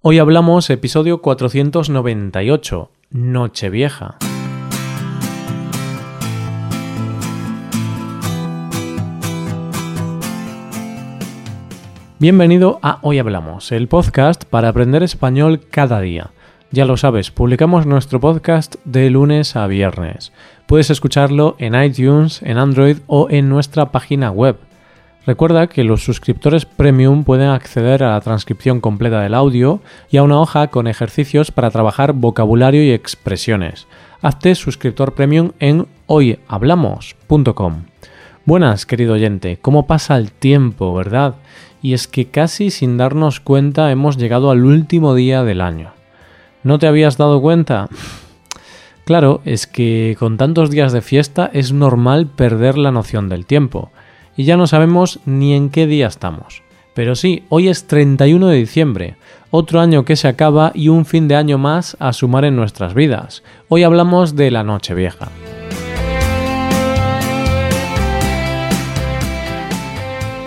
Hoy hablamos episodio 498, Nochevieja. Bienvenido a Hoy Hablamos, el podcast para aprender español cada día. Ya lo sabes, publicamos nuestro podcast de lunes a viernes. Puedes escucharlo en iTunes, en Android o en nuestra página web Recuerda que los suscriptores premium pueden acceder a la transcripción completa del audio y a una hoja con ejercicios para trabajar vocabulario y expresiones. Hazte suscriptor premium en hoyhablamos.com. Buenas, querido oyente, ¿cómo pasa el tiempo, verdad? Y es que casi sin darnos cuenta hemos llegado al último día del año. ¿No te habías dado cuenta? Claro, es que con tantos días de fiesta es normal perder la noción del tiempo y ya no sabemos ni en qué día estamos. Pero sí, hoy es 31 de diciembre, otro año que se acaba y un fin de año más a sumar en nuestras vidas. Hoy hablamos de la Nochevieja.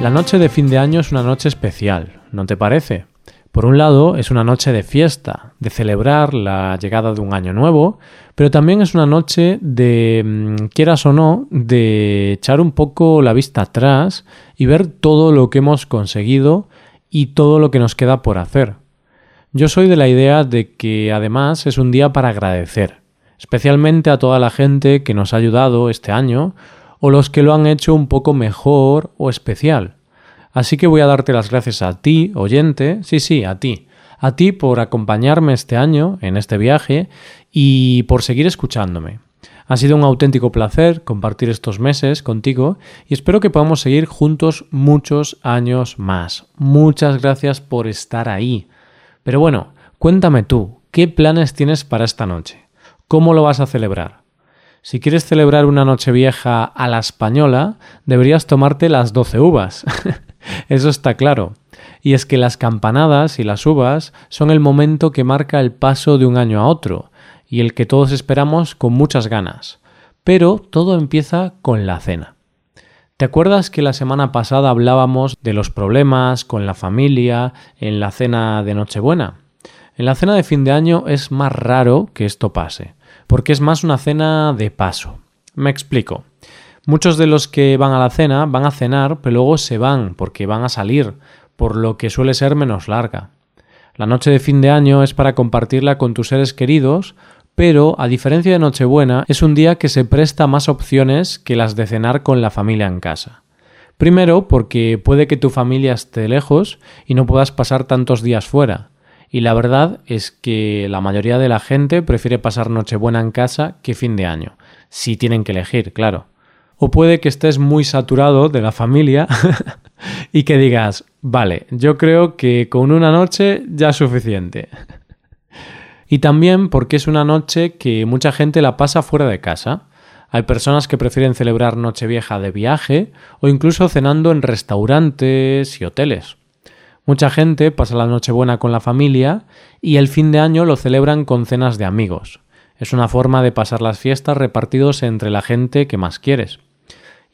La noche de fin de año es una noche especial, ¿no te parece? Por un lado, es una noche de fiesta, de celebrar la llegada de un año nuevo, pero también es una noche de, mm, quieras o no, de echar un poco la vista atrás y ver todo lo que hemos conseguido y todo lo que nos queda por hacer. Yo soy de la idea de que además es un día para agradecer, especialmente a toda la gente que nos ha ayudado este año o los que lo han hecho un poco mejor o especial. Así que voy a darte las gracias a ti, oyente, sí, sí, a ti, a ti por acompañarme este año en este viaje y por seguir escuchándome. Ha sido un auténtico placer compartir estos meses contigo y espero que podamos seguir juntos muchos años más. Muchas gracias por estar ahí. Pero bueno, cuéntame tú, ¿qué planes tienes para esta noche? ¿Cómo lo vas a celebrar? Si quieres celebrar una noche vieja a la española, deberías tomarte las 12 uvas. Eso está claro. Y es que las campanadas y las uvas son el momento que marca el paso de un año a otro, y el que todos esperamos con muchas ganas. Pero todo empieza con la cena. ¿Te acuerdas que la semana pasada hablábamos de los problemas con la familia en la cena de Nochebuena? En la cena de fin de año es más raro que esto pase, porque es más una cena de paso. Me explico. Muchos de los que van a la cena van a cenar, pero luego se van porque van a salir, por lo que suele ser menos larga. La noche de fin de año es para compartirla con tus seres queridos, pero a diferencia de Nochebuena, es un día que se presta más opciones que las de cenar con la familia en casa. Primero, porque puede que tu familia esté lejos y no puedas pasar tantos días fuera. Y la verdad es que la mayoría de la gente prefiere pasar Nochebuena en casa que fin de año, si tienen que elegir, claro. O puede que estés muy saturado de la familia y que digas, vale, yo creo que con una noche ya es suficiente. y también porque es una noche que mucha gente la pasa fuera de casa. Hay personas que prefieren celebrar Nochevieja de viaje o incluso cenando en restaurantes y hoteles. Mucha gente pasa la Nochebuena con la familia y el fin de año lo celebran con cenas de amigos. Es una forma de pasar las fiestas repartidos entre la gente que más quieres.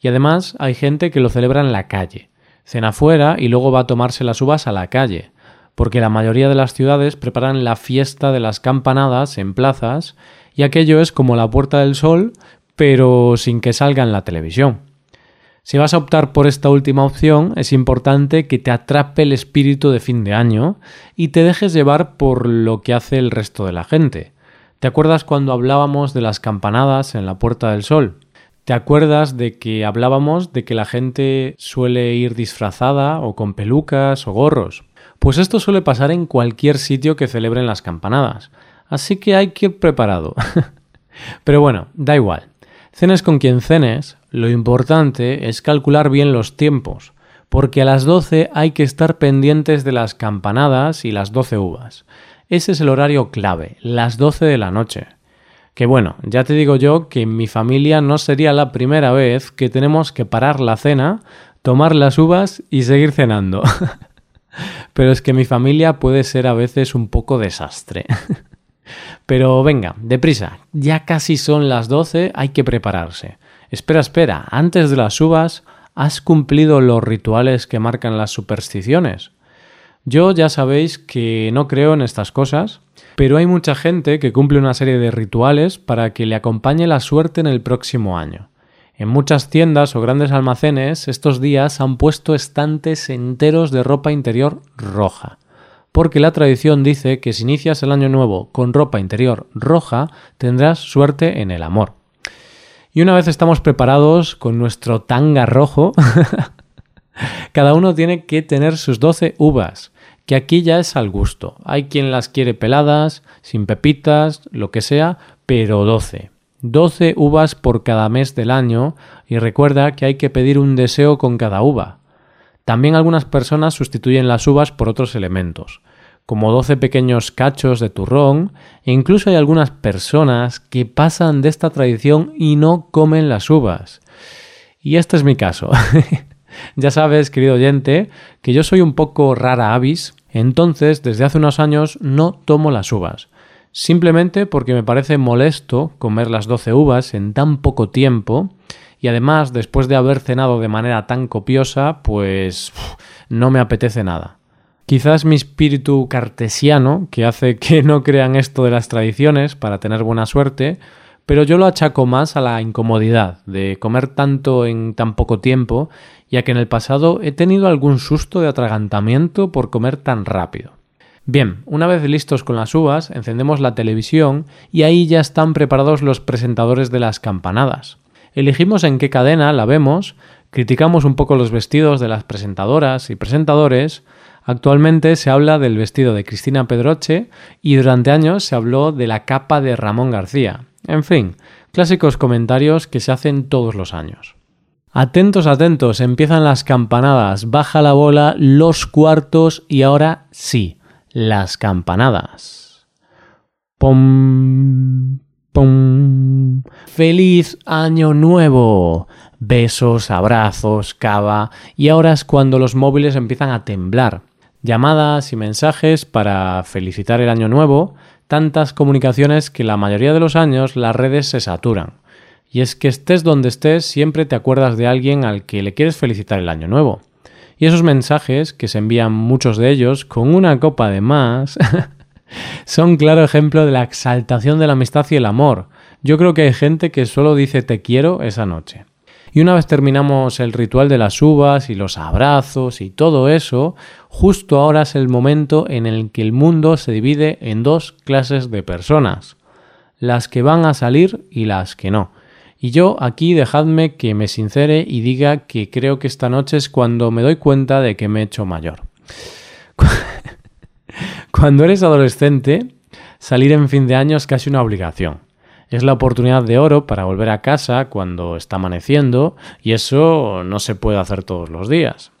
Y además hay gente que lo celebra en la calle. Cena fuera y luego va a tomarse las uvas a la calle, porque la mayoría de las ciudades preparan la fiesta de las campanadas en plazas y aquello es como la Puerta del Sol, pero sin que salga en la televisión. Si vas a optar por esta última opción, es importante que te atrape el espíritu de fin de año y te dejes llevar por lo que hace el resto de la gente. ¿Te acuerdas cuando hablábamos de las campanadas en la Puerta del Sol? ¿Te acuerdas de que hablábamos de que la gente suele ir disfrazada o con pelucas o gorros? Pues esto suele pasar en cualquier sitio que celebren las campanadas, así que hay que ir preparado. Pero bueno, da igual. Cenes con quien cenes, lo importante es calcular bien los tiempos, porque a las 12 hay que estar pendientes de las campanadas y las 12 uvas. Ese es el horario clave, las 12 de la noche. Que bueno, ya te digo yo que en mi familia no sería la primera vez que tenemos que parar la cena, tomar las uvas y seguir cenando. Pero es que mi familia puede ser a veces un poco desastre. Pero venga, deprisa, ya casi son las 12, hay que prepararse. Espera, espera, antes de las uvas, ¿has cumplido los rituales que marcan las supersticiones? Yo ya sabéis que no creo en estas cosas, pero hay mucha gente que cumple una serie de rituales para que le acompañe la suerte en el próximo año. En muchas tiendas o grandes almacenes estos días han puesto estantes enteros de ropa interior roja, porque la tradición dice que si inicias el año nuevo con ropa interior roja tendrás suerte en el amor. Y una vez estamos preparados con nuestro tanga rojo, cada uno tiene que tener sus 12 uvas, que aquí ya es al gusto. Hay quien las quiere peladas, sin pepitas, lo que sea, pero 12. 12 uvas por cada mes del año y recuerda que hay que pedir un deseo con cada uva. También algunas personas sustituyen las uvas por otros elementos, como 12 pequeños cachos de turrón, e incluso hay algunas personas que pasan de esta tradición y no comen las uvas. Y este es mi caso. ya sabes, querido oyente, que yo soy un poco rara avis, entonces desde hace unos años no tomo las uvas simplemente porque me parece molesto comer las 12 uvas en tan poco tiempo y además después de haber cenado de manera tan copiosa, pues no me apetece nada. Quizás mi espíritu cartesiano, que hace que no crean esto de las tradiciones para tener buena suerte, pero yo lo achaco más a la incomodidad de comer tanto en tan poco tiempo, ya que en el pasado he tenido algún susto de atragantamiento por comer tan rápido. Bien, una vez listos con las uvas, encendemos la televisión y ahí ya están preparados los presentadores de las campanadas. Elegimos en qué cadena la vemos, criticamos un poco los vestidos de las presentadoras y presentadores. Actualmente se habla del vestido de Cristina Pedroche y durante años se habló de la capa de Ramón García. En fin, clásicos comentarios que se hacen todos los años. Atentos, atentos, empiezan las campanadas, baja la bola, los cuartos y ahora sí las campanadas. ¡Pum! ¡Pum! ¡Feliz Año Nuevo! Besos, abrazos, cava y ahora es cuando los móviles empiezan a temblar. Llamadas y mensajes para felicitar el año nuevo, tantas comunicaciones que la mayoría de los años las redes se saturan. Y es que estés donde estés, siempre te acuerdas de alguien al que le quieres felicitar el año nuevo. Y esos mensajes, que se envían muchos de ellos con una copa de más, son claro ejemplo de la exaltación de la amistad y el amor. Yo creo que hay gente que solo dice te quiero esa noche. Y una vez terminamos el ritual de las uvas y los abrazos y todo eso, justo ahora es el momento en el que el mundo se divide en dos clases de personas, las que van a salir y las que no. Y yo aquí dejadme que me sincere y diga que creo que esta noche es cuando me doy cuenta de que me he hecho mayor. Cuando eres adolescente, salir en fin de año es casi una obligación. Es la oportunidad de oro para volver a casa cuando está amaneciendo y eso no se puede hacer todos los días.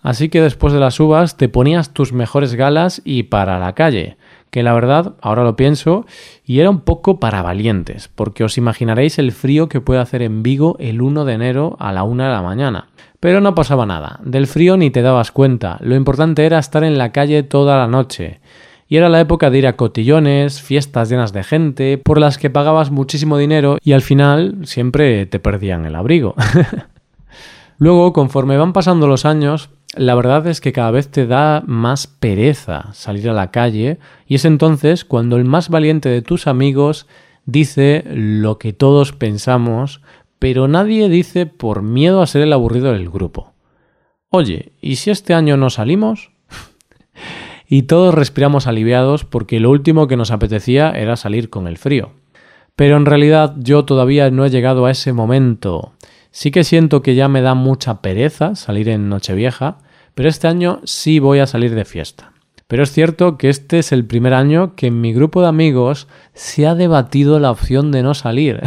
Así que después de las uvas te ponías tus mejores galas y para la calle, que la verdad, ahora lo pienso, y era un poco para valientes, porque os imaginaréis el frío que puede hacer en Vigo el 1 de enero a la 1 de la mañana. Pero no pasaba nada, del frío ni te dabas cuenta, lo importante era estar en la calle toda la noche. Y era la época de ir a cotillones, fiestas llenas de gente, por las que pagabas muchísimo dinero y al final siempre te perdían el abrigo. Luego, conforme van pasando los años, la verdad es que cada vez te da más pereza salir a la calle y es entonces cuando el más valiente de tus amigos dice lo que todos pensamos, pero nadie dice por miedo a ser el aburrido del grupo. Oye, ¿y si este año no salimos? y todos respiramos aliviados porque lo último que nos apetecía era salir con el frío. Pero en realidad yo todavía no he llegado a ese momento. Sí que siento que ya me da mucha pereza salir en Nochevieja, pero este año sí voy a salir de fiesta. Pero es cierto que este es el primer año que en mi grupo de amigos se ha debatido la opción de no salir.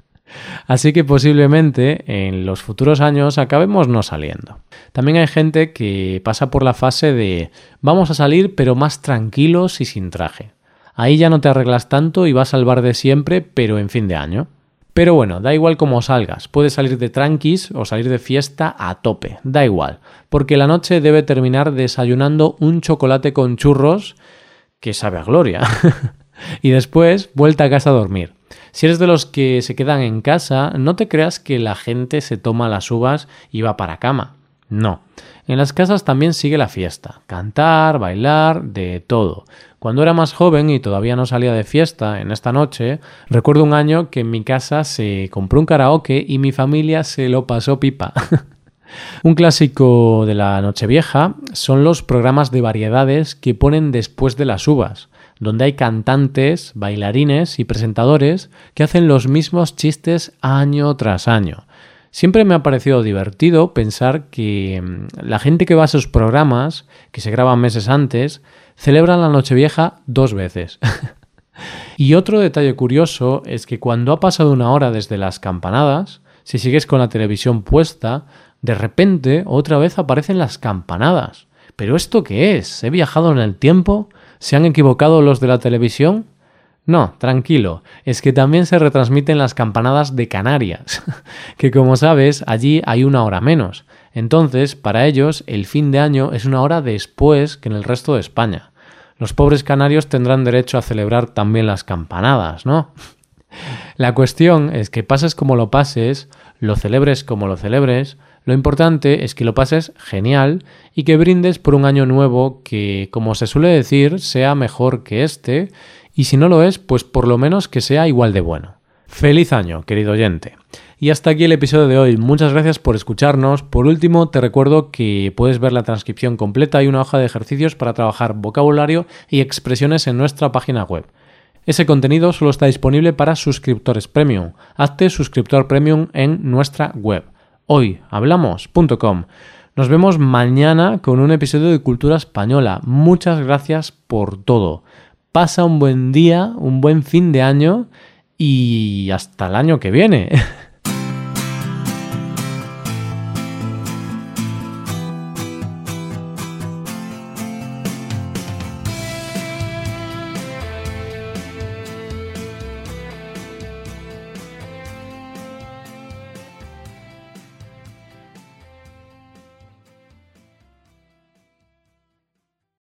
Así que posiblemente en los futuros años acabemos no saliendo. También hay gente que pasa por la fase de vamos a salir pero más tranquilos y sin traje. Ahí ya no te arreglas tanto y vas al bar de siempre pero en fin de año. Pero bueno, da igual cómo salgas, puedes salir de tranquis o salir de fiesta a tope, da igual, porque la noche debe terminar desayunando un chocolate con churros que sabe a gloria. y después vuelta a casa a dormir. Si eres de los que se quedan en casa, no te creas que la gente se toma las uvas y va para cama. No. En las casas también sigue la fiesta. Cantar, bailar, de todo. Cuando era más joven y todavía no salía de fiesta en esta noche, recuerdo un año que en mi casa se compró un karaoke y mi familia se lo pasó pipa. un clásico de la Nochevieja son los programas de variedades que ponen después de las uvas, donde hay cantantes, bailarines y presentadores que hacen los mismos chistes año tras año. Siempre me ha parecido divertido pensar que mm, la gente que va a esos programas, que se graban meses antes, celebran la Nochevieja dos veces. y otro detalle curioso es que cuando ha pasado una hora desde las campanadas, si sigues con la televisión puesta, de repente otra vez aparecen las campanadas. ¿Pero esto qué es? ¿He viajado en el tiempo? ¿Se han equivocado los de la televisión? No, tranquilo, es que también se retransmiten las campanadas de Canarias, que como sabes, allí hay una hora menos. Entonces, para ellos, el fin de año es una hora después que en el resto de España. Los pobres canarios tendrán derecho a celebrar también las campanadas, ¿no? La cuestión es que pases como lo pases, lo celebres como lo celebres, lo importante es que lo pases genial y que brindes por un año nuevo que, como se suele decir, sea mejor que este y si no lo es, pues por lo menos que sea igual de bueno. Feliz año, querido oyente. Y hasta aquí el episodio de hoy. Muchas gracias por escucharnos. Por último, te recuerdo que puedes ver la transcripción completa y una hoja de ejercicios para trabajar vocabulario y expresiones en nuestra página web. Ese contenido solo está disponible para suscriptores premium. Hazte suscriptor premium en nuestra web hoyhablamos.com. Nos vemos mañana con un episodio de Cultura Española. Muchas gracias por todo. Pasa un buen día, un buen fin de año y hasta el año que viene.